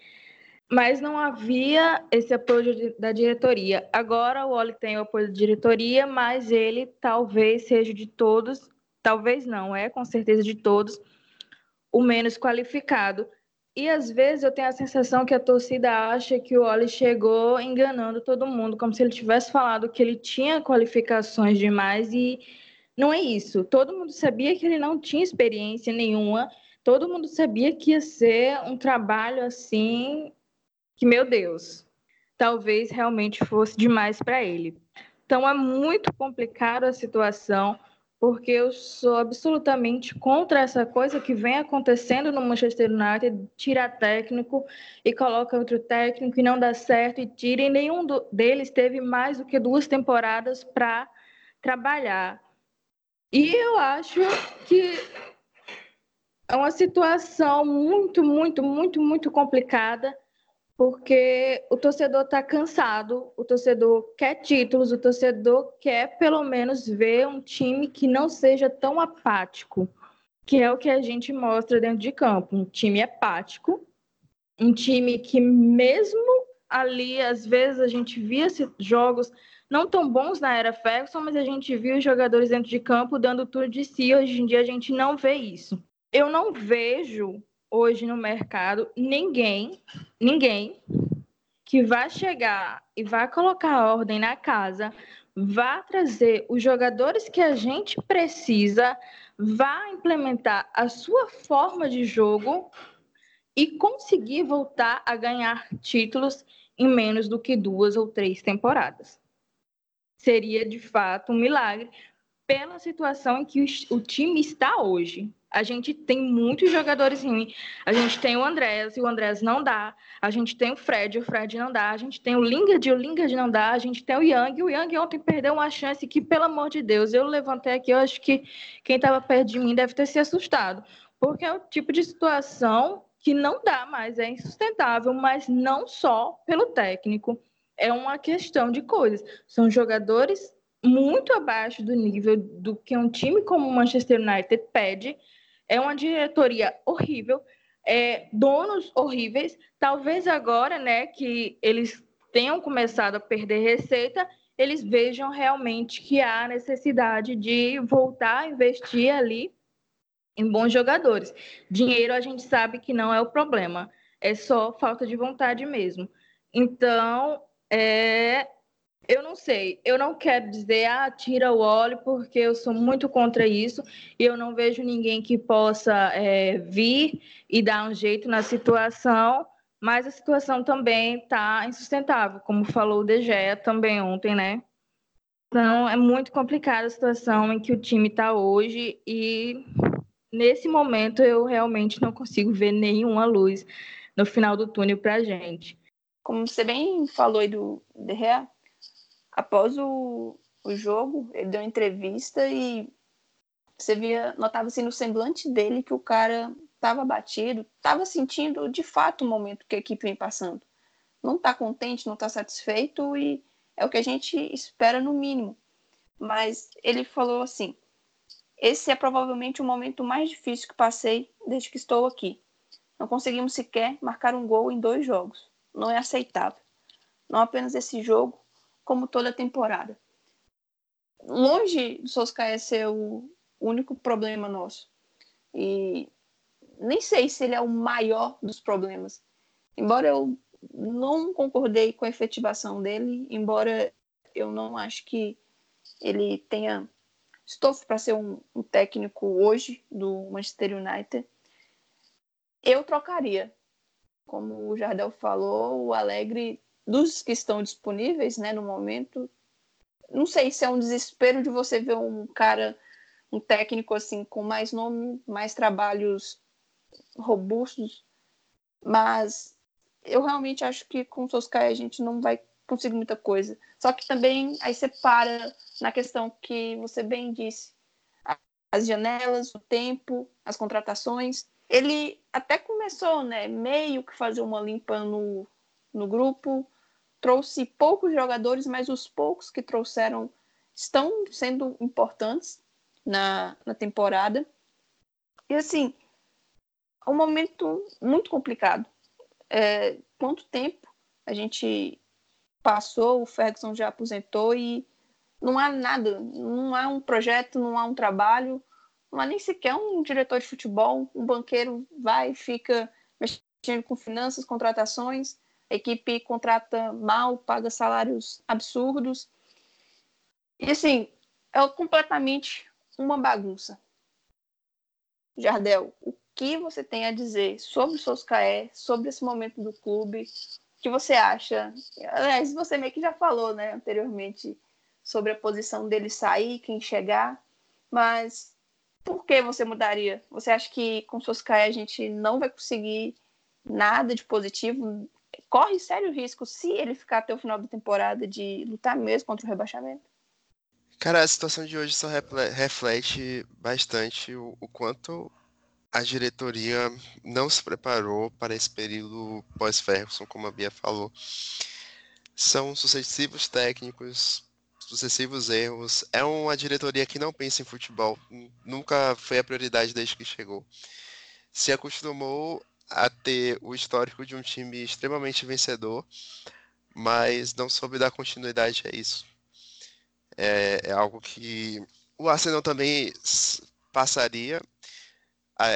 F: Mas não havia esse apoio da diretoria. Agora o Oli tem o apoio da diretoria, mas ele talvez seja de todos, talvez não, é com certeza de todos, o menos qualificado. E às vezes eu tenho a sensação que a torcida acha que o Oli chegou enganando todo mundo, como se ele tivesse falado que ele tinha qualificações demais e não é isso. Todo mundo sabia que ele não tinha experiência nenhuma, todo mundo sabia que ia ser um trabalho assim que, meu Deus, talvez realmente fosse demais para ele. Então é muito complicado a situação porque eu sou absolutamente contra essa coisa que vem acontecendo no Manchester United, tira técnico e coloca outro técnico e não dá certo e tira, e nenhum deles teve mais do que duas temporadas para trabalhar. E eu acho que é uma situação muito, muito, muito, muito complicada porque o torcedor está cansado, o torcedor quer títulos, o torcedor quer pelo menos ver um time que não seja tão apático, que é o que a gente mostra dentro de campo. Um time apático, um time que mesmo ali, às vezes a gente via jogos não tão bons na era Ferguson, mas a gente viu os jogadores dentro de campo dando tudo de si. Hoje em dia a gente não vê isso. Eu não vejo hoje no mercado ninguém, ninguém que vai chegar e vai colocar ordem na casa, vai trazer os jogadores que a gente precisa, vai implementar a sua forma de jogo e conseguir voltar a ganhar títulos em menos do que duas ou três temporadas. Seria de fato um milagre pela situação em que o time está hoje. A gente tem muitos jogadores ruins. A gente tem o Andrés e o Andrés não dá. A gente tem o Fred, o Fred não dá. A gente tem o Lingard e o Lingard não dá. A gente tem o Young. O Young ontem perdeu uma chance que, pelo amor de Deus, eu levantei aqui. Eu acho que quem estava perto de mim deve ter se assustado. Porque é o tipo de situação que não dá mais, é insustentável, mas não só pelo técnico. É uma questão de coisas. São jogadores muito abaixo do nível do que um time como o Manchester United pede. É uma diretoria horrível, é, donos horríveis. Talvez agora, né, que eles tenham começado a perder receita, eles vejam realmente que há necessidade de voltar a investir ali em bons jogadores. Dinheiro a gente sabe que não é o problema, é só falta de vontade mesmo. Então, é, eu não sei, eu não quero dizer, ah, tira o óleo, porque eu sou muito contra isso e eu não vejo ninguém que possa é, vir e dar um jeito na situação, mas a situação também está insustentável, como falou o DGE também ontem, né? Então, é muito complicada a situação em que o time está hoje e nesse momento eu realmente não consigo ver nenhuma luz no final do túnel para a gente.
D: Como você bem falou aí do De Gea, após o, o jogo, ele deu entrevista e você via, notava assim no semblante dele que o cara estava batido, estava sentindo de fato o momento que a equipe vem passando. Não está contente, não está satisfeito e é o que a gente espera no mínimo. Mas ele falou assim: esse é provavelmente o momento mais difícil que passei desde que estou aqui. Não conseguimos sequer marcar um gol em dois jogos. Não é aceitável. Não apenas esse jogo, como toda temporada. Longe do Solskjaer ser o único problema nosso. E nem sei se ele é o maior dos problemas. Embora eu não concordei com a efetivação dele, embora eu não acho que ele tenha estofo para ser um, um, técnico hoje do Manchester United, eu trocaria. Como o Jardel falou, o Alegre dos que estão disponíveis, né, no momento. Não sei se é um desespero de você ver um cara, um técnico assim com mais nome, mais trabalhos robustos, mas eu realmente acho que com o Soskai a gente não vai conseguir muita coisa. Só que também aí você para na questão que você bem disse, as janelas, o tempo, as contratações. Ele até começou, né, meio que fazer uma limpa no, no grupo, trouxe poucos jogadores, mas os poucos que trouxeram estão sendo importantes na, na temporada. E assim, é um momento muito complicado. É, quanto tempo a gente passou, o Ferguson já aposentou e não há nada, não há um projeto, não há um trabalho, não há nem sequer um diretor de futebol, um banqueiro vai, fica mexendo com finanças, contratações, a equipe contrata mal, paga salários absurdos. E assim, é completamente uma bagunça. Jardel, o que você tem a dizer sobre o Soscaé, sobre esse momento do clube? O que você acha? Aliás, você meio que já falou, né, anteriormente, sobre a posição dele sair, quem chegar, mas por que você mudaria? Você acha que com o Soscaé a gente não vai conseguir nada de positivo corre sério risco, se ele ficar até o final da temporada, de lutar mesmo contra o rebaixamento?
E: Cara, a situação de hoje só reflete bastante o, quanto a diretoria não se preparou para esse período pós-Ferguson, como a Bia falou. São sucessivos técnicos, sucessivos erros. É uma diretoria que não pensa em futebol. Nunca foi a prioridade desde que chegou. Se acostumou a ter o histórico de um time extremamente vencedor, mas não soube dar continuidade a isso. É, é algo que o Arsenal também passaria.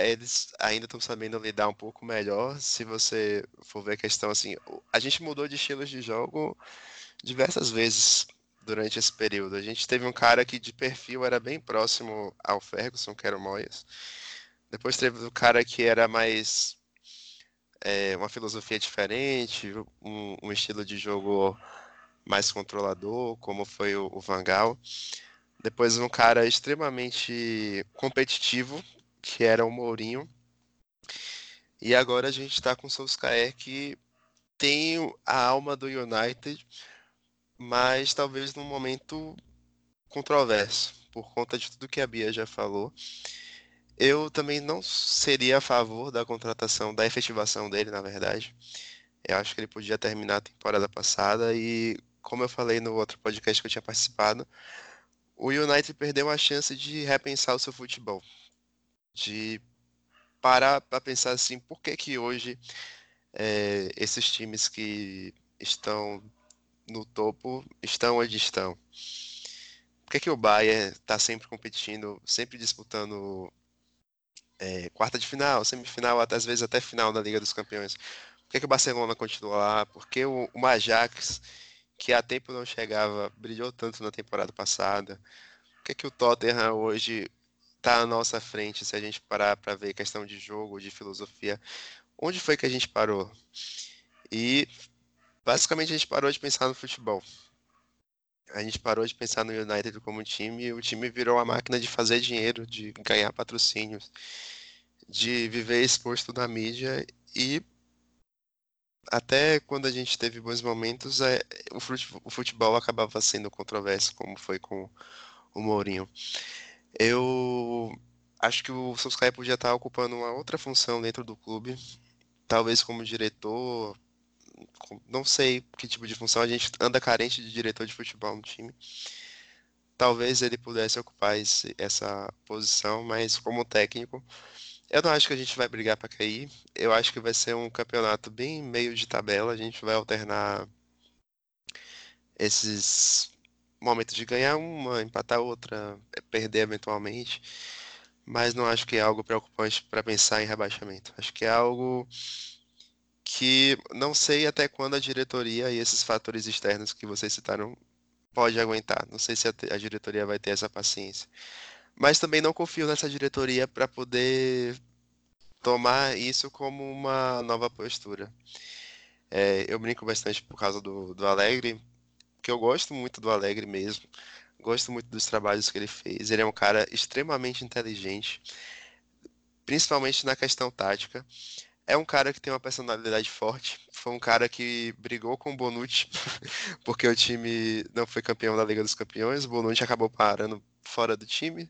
E: Eles ainda estão sabendo lidar um pouco melhor. Se você for ver a questão assim, a gente mudou de estilos de jogo diversas vezes durante esse período. A gente teve um cara que de perfil era bem próximo ao Ferguson, que era o Moyes. Depois teve o cara que era mais é, uma filosofia diferente, um, um, estilo de jogo mais controlador, como foi o, o Van Gaal. Depois um cara extremamente competitivo, que era o Mourinho. E agora a gente está com o Solskjaer, que tem a alma do United, mas talvez num momento controverso, por conta de tudo que a Bia já falou. Eu também não seria a favor da contratação, da efetivação dele, na verdade. Eu acho que ele podia terminar a temporada passada e, como eu falei no outro podcast que eu tinha participado, o United perdeu a chance de repensar o seu futebol, de parar para pensar assim, por que que hoje é, esses times que estão no topo estão onde estão? Por que, que o Bayern está sempre competindo, sempre disputando é, quarta de final, semifinal, até, às vezes até final da Liga dos Campeões? Por que, que o Barcelona continua lá? Por que o, o Ajax, que há tempo não chegava, brilhou tanto na temporada passada? Por que, que o Tottenham hoje está à nossa frente, se a gente parar para ver questão de jogo, de filosofia? Onde foi que a gente parou? E basicamente a gente parou de pensar no futebol. A gente parou de pensar no United como time e o time virou a máquina de fazer dinheiro, de ganhar patrocínios, de viver exposto na mídia e até quando a gente teve bons momentos, é, o futebol acabava sendo controverso, como foi com o Mourinho. Eu acho que o Solskjaer podia estar ocupando uma outra função dentro do clube, talvez como diretor, não sei que tipo de função, a gente anda carente de diretor de futebol no time. Talvez ele pudesse ocupar esse, essa posição, mas como técnico, eu não acho que a gente vai brigar para cair. Eu acho que vai ser um campeonato bem meio de tabela. A gente vai alternar esses momentos de ganhar uma, empatar outra, perder eventualmente. Mas não acho que é algo preocupante para pensar em rebaixamento. Acho que é algo que não sei até quando a diretoria e esses fatores externos que vocês citaram pode aguentar. Não sei se a, diretoria vai ter essa paciência. Mas também não confio nessa diretoria para poder tomar isso como uma nova postura. É, eu brinco bastante por causa do, do Alegre, que eu gosto muito do Alegre mesmo. Gosto muito dos trabalhos que ele fez. Ele é um cara extremamente inteligente, principalmente na questão tática. É um cara que tem uma personalidade forte. Foi um cara que brigou com o Bonucci, porque o time não foi campeão da Liga dos Campeões. O Bonucci acabou parando fora do time.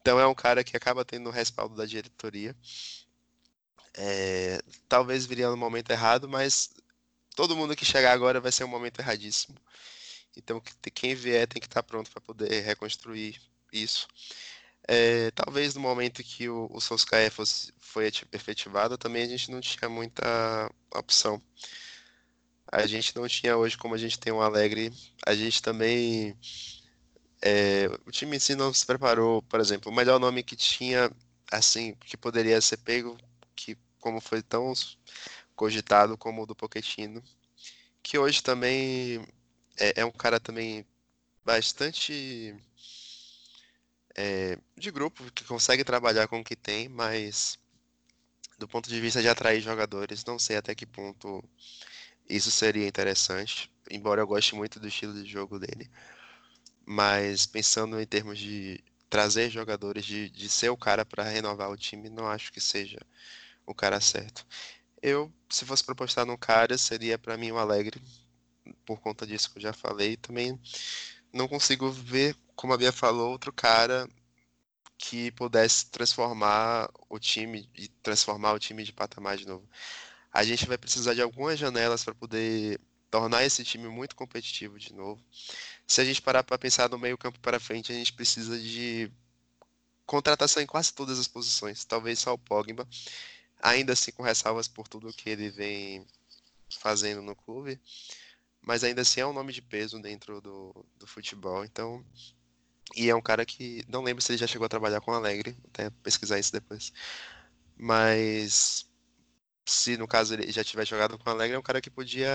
E: Então é um cara que acaba tendo o respaldo da diretoria. É, talvez viria no momento errado, mas todo mundo que chegar agora vai ser um momento erradíssimo. Então quem vier tem que estar pronto para poder reconstruir isso. É, talvez no momento que o, o Solskjaer fosse, foi efetivado, também a gente não tinha muita opção. A gente não tinha hoje, como a gente tem um Alegre, a gente também. É, o time em si não se preparou, por exemplo, o melhor nome que tinha, assim, que poderia ser pego, que como foi tão cogitado como o do Pochettino, que hoje também é, é um cara também bastante é, de grupo, que consegue trabalhar com o que tem, mas do ponto de vista de atrair jogadores, não sei até que ponto isso seria interessante, embora eu goste muito do estilo de jogo dele. Mas pensando em termos de trazer jogadores, de, de ser o cara para renovar o time, não acho que seja o cara certo. Eu, se fosse propostar num cara, seria para mim o Alegre, por conta disso que eu já falei. Também não consigo ver, como a Bia falou, outro cara que pudesse transformar o time e transformar o time de patamar de novo. A gente vai precisar de algumas janelas para poder tornar esse time muito competitivo de novo. Se a gente parar para pensar no meio campo para frente, a gente precisa de contratação em quase todas as posições, talvez só o Pogba, ainda assim com ressalvas por tudo que ele vem fazendo no clube mas ainda assim é um nome de peso dentro do, do futebol, então. E é um cara que. Não lembro se ele já chegou a trabalhar com Alegre, até pesquisar isso depois. Mas. Se no caso ele já tiver jogado com Alegre, é um cara que podia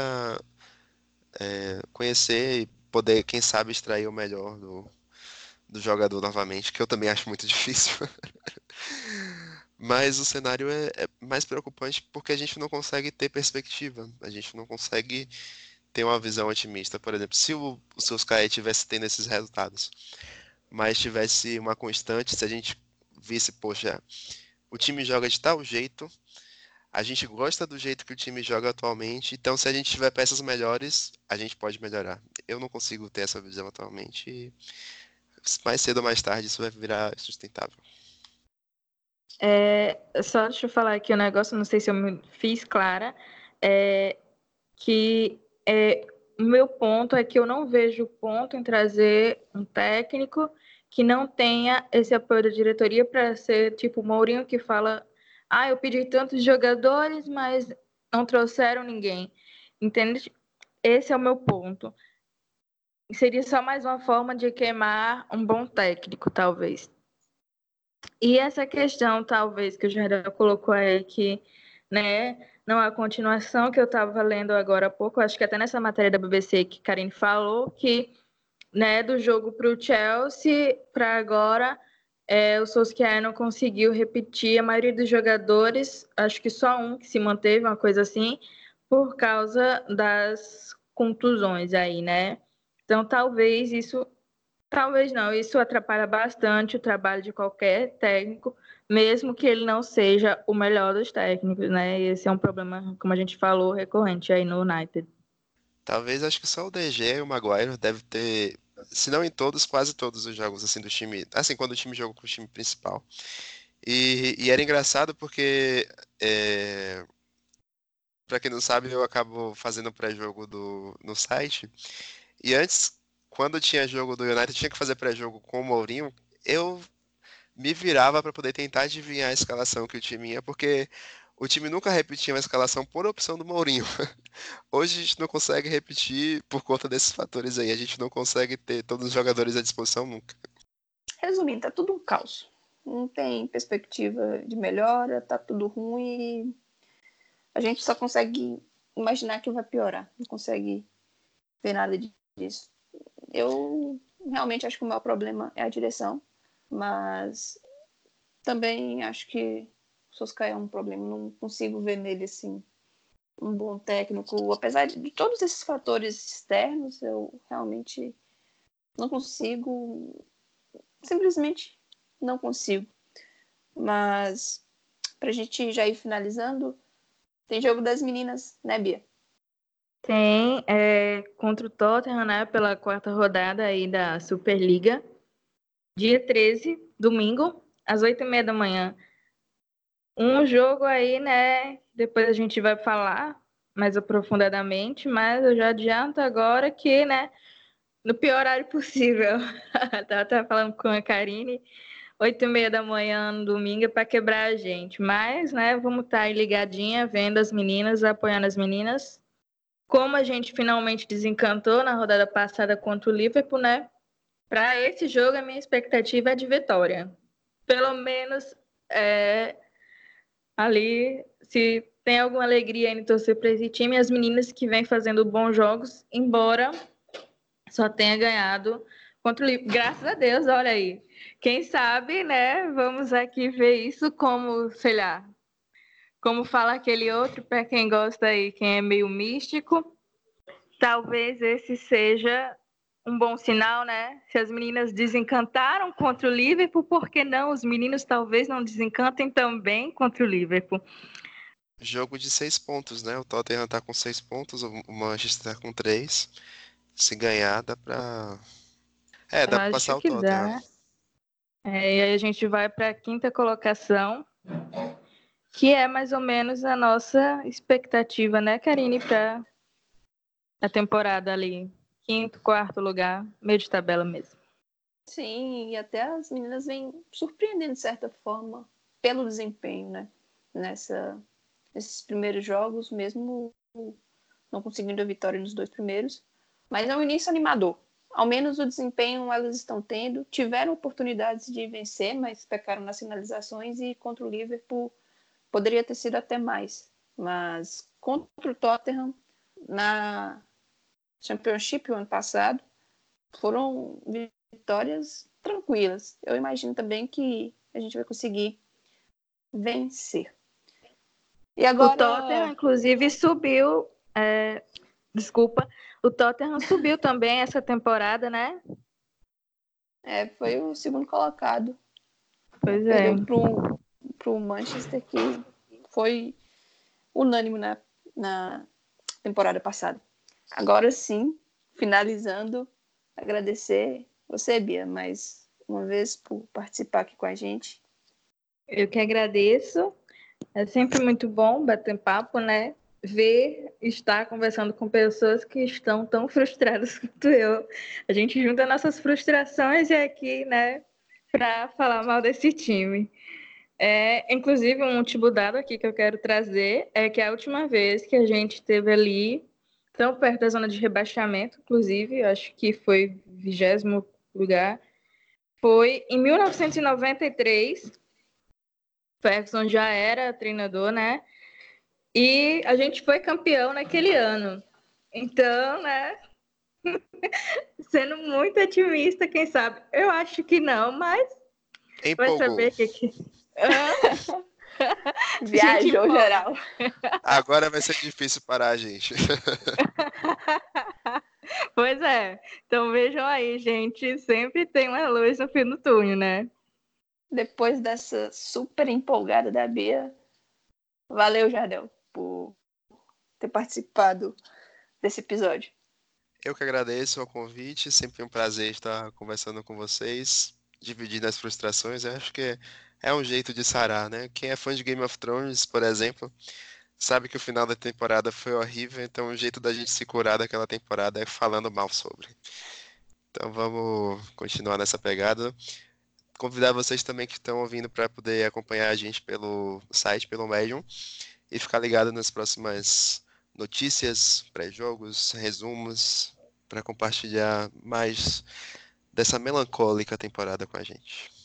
E: é, conhecer e poder, quem sabe, extrair o melhor do, do jogador novamente, que eu também acho muito difícil. Mas o cenário é, é, mais preocupante porque a gente não consegue ter perspectiva, a gente não consegue ter uma visão otimista. Por exemplo, se o, o seus KE tivesse tendo esses resultados, mas tivesse uma constante, se a gente visse, poxa, o time joga de tal jeito, a gente gosta do jeito que o time joga atualmente, então se a gente tiver peças melhores, a gente pode melhorar. Eu não consigo ter essa visão atualmente e mais cedo ou mais tarde isso vai virar sustentável.
F: É, só deixa eu falar aqui um negócio, não sei se eu me fiz clara, é que é, meu ponto é que eu não vejo ponto em trazer um técnico que não tenha esse apoio da diretoria para ser tipo o Mourinho que fala: ah, eu pedi tantos jogadores, mas não trouxeram ninguém. Entende? Esse é o meu ponto. Seria só mais uma forma de queimar um bom técnico, talvez. E essa questão, talvez, que o Jardel colocou aí, que né, não a continuação que eu estava lendo agora há pouco, acho que até nessa matéria da BBC que Karine falou, que né, do jogo para o Chelsea para agora, é, o Solskjaer não conseguiu repetir a maioria dos jogadores, acho que só um que se manteve, uma coisa assim, por causa das contusões aí, né? Então talvez isso, talvez não, isso atrapalha bastante o trabalho de qualquer técnico, mesmo que ele não seja o melhor dos técnicos, né? Esse é um problema, como a gente falou, recorrente aí no United.
E: Talvez acho que só o DG e o Maguire deve ter, se não em todos, quase todos os jogos assim do time, assim quando o time jogou com o time principal. E, e era engraçado porque é, para quem não sabe, eu acabo fazendo pré-jogo do no site. E antes, quando tinha jogo do United, tinha que fazer pré-jogo com o Mourinho, eu me virava para poder tentar adivinhar a escalação que o time ia, porque o time nunca repetia uma escalação por opção do Mourinho. Hoje a gente não consegue repetir por conta desses fatores aí. A gente não consegue ter todos os jogadores à disposição nunca.
D: Resumindo, tá tudo um caos. Não tem perspectiva de melhora, tá tudo ruim. A gente só consegue imaginar que vai piorar. Não consegue ver nada disso. Eu realmente acho que o maior problema é a direção mas também acho que o Soskai é um problema. Não consigo ver nele assim um bom técnico, apesar de todos esses fatores externos, eu realmente não consigo, simplesmente não consigo. Mas para a gente já ir finalizando, tem jogo das meninas, né, Bia?
F: Tem, é, contra o Tottenham, né, pela quarta rodada aí da Superliga dia 13, domingo, às 8 e meia da manhã. Um jogo aí, né? Depois a gente vai falar mais aprofundadamente, mas eu já adianto agora que, né? No pior horário possível. Tava falando com a Karine, 8 e meia da manhã no domingo é para quebrar a gente. Mas, né, vamos estar tá aí ligadinha, vendo as meninas, apoiando as meninas. Como a gente finalmente desencantou na rodada passada contra o Liverpool, né? Para esse jogo, a minha expectativa é de vitória. Pelo menos é, ali, se tem alguma alegria em torcer para esse time, as meninas que vêm fazendo bons jogos, embora só tenha ganhado contra o Liverpool. Graças a Deus, olha aí. Quem sabe, né? Vamos aqui ver isso como, sei lá, como fala aquele outro, para quem gosta aí, quem é meio místico. Talvez esse seja um bom sinal, né? Se as meninas desencantaram contra o Liverpool, por que não? Os meninos talvez não desencantem também contra o Liverpool.
E: Jogo de seis pontos, né? O Tottenham tá com seis pontos, o Manchester tá com três. Se ganhar, dá pra. É, dá pra passar o Tottenham. Dá.
F: É, e aí a gente vai para a quinta colocação, que é mais ou menos a nossa expectativa, né, Karine, para a temporada ali quinto, quarto lugar, meio de tabela mesmo.
D: Sim, e até as meninas vêm surpreendendo de certa forma pelo desempenho, né? Nessa, nesses primeiros jogos, mesmo não conseguindo a vitória nos dois primeiros. Mas é um início animador. Ao menos o desempenho elas estão tendo. Tiveram oportunidades de vencer, mas pecaram nas finalizações e contra o Liverpool poderia ter sido até mais. Mas contra o Tottenham, na Championship o ano passado, foram vitórias tranquilas. Eu imagino também que a gente vai conseguir vencer.
F: E agora... O Tottenham, inclusive, subiu. É... Desculpa. O Tottenham subiu também essa temporada, né?
D: É, foi o segundo colocado.
F: Pois é.
D: Pro, pro Manchester, que foi unânime na, na temporada passada. Agora sim, finalizando, agradecer você, Bia, mais uma vez por participar aqui com a gente.
F: Eu que agradeço. É sempre muito bom bater papo, né? ver, estar conversando com pessoas que estão tão frustradas quanto eu. A gente junta nossas frustrações e é aqui, né, para falar mal desse time. É, inclusive, um último dado aqui que eu quero trazer é que a última vez que a gente esteve ali, tão perto da zona de rebaixamento, inclusive, acho que foi vigésimo lugar, foi em 1993. Ferguson já era treinador, né? E a gente foi campeão naquele ano. Então, né? Sendo muito otimista, quem sabe? Eu acho que não, mas
E: Empolgou.
F: vai saber o que, que...
D: Viajou
F: Gente,
D: geral.
E: Agora vai ser difícil parar a gente.
F: pois é. Então vejam aí, gente. Sempre tem uma luz no fim do túnel, né?
D: Depois dessa super empolgada da Bia, valeu, Jardel, por ter participado desse episódio.
E: Eu que agradeço o convite, sempre um prazer estar conversando com vocês, dividindo as frustrações. Eu acho que é um jeito de sarar, né? Quem é fã de Game of Thrones, por exemplo, sabe que o final da temporada foi horrível, então o jeito da gente se curar daquela temporada é falando mal sobre. Então vamos continuar nessa pegada. Convidar vocês também que estão ouvindo para poder acompanhar a gente pelo site, pelo Medium, e ficar ligado nas próximas notícias, pré-jogos, resumos, para compartilhar mais dessa melancólica temporada com a gente.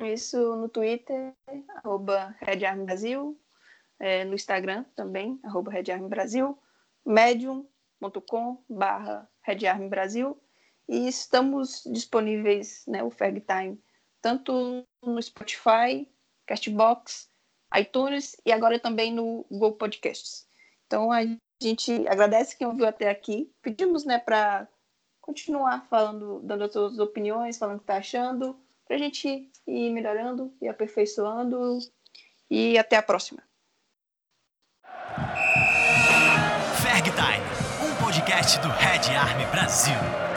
D: Isso no Twitter, arroba Red Army Brasil, é, no Instagram também, arroba Red Army Brasil, medium.com barra Red Army Brasil, e estamos disponíveis, né, o Ferg Time, tanto no Spotify, Castbox, iTunes e agora também no Google Podcasts. Então a gente agradece quem ouviu até aqui. Pedimos, né, para continuar falando, dando as suas opiniões, falando o que está achando, para a gente ir melhorando e aperfeiçoando. E até a próxima.
C: Ferg Time, um podcast do Red Army Brasil.